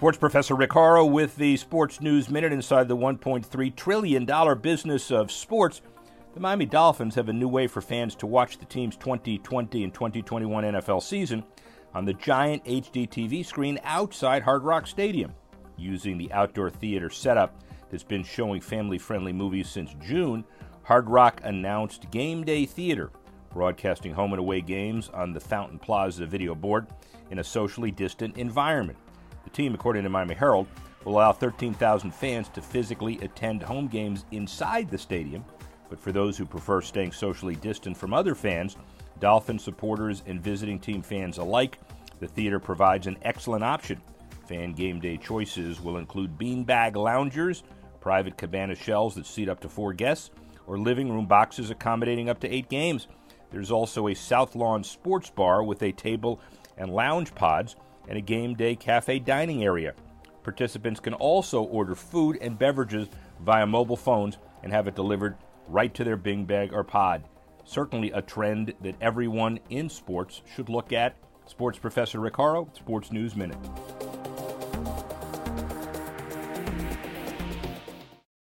Sports Professor Rick with the Sports News Minute inside the $1.3 trillion business of sports. The Miami Dolphins have a new way for fans to watch the team's 2020 and 2021 NFL season on the giant HD TV screen outside Hard Rock Stadium. Using the outdoor theater setup that's been showing family friendly movies since June, Hard Rock announced Game Day Theater, broadcasting home and away games on the Fountain Plaza video board in a socially distant environment. The team, according to Miami Herald, will allow 13,000 fans to physically attend home games inside the stadium. But for those who prefer staying socially distant from other fans, Dolphin supporters and visiting team fans alike, the theater provides an excellent option. Fan game day choices will include beanbag loungers, private cabana shells that seat up to four guests, or living room boxes accommodating up to eight games. There's also a South Lawn sports bar with a table and lounge pods and a game day cafe dining area. Participants can also order food and beverages via mobile phones and have it delivered right to their Bing bag or pod. Certainly a trend that everyone in sports should look at. Sports Professor Rick Horrow, Sports News Minute.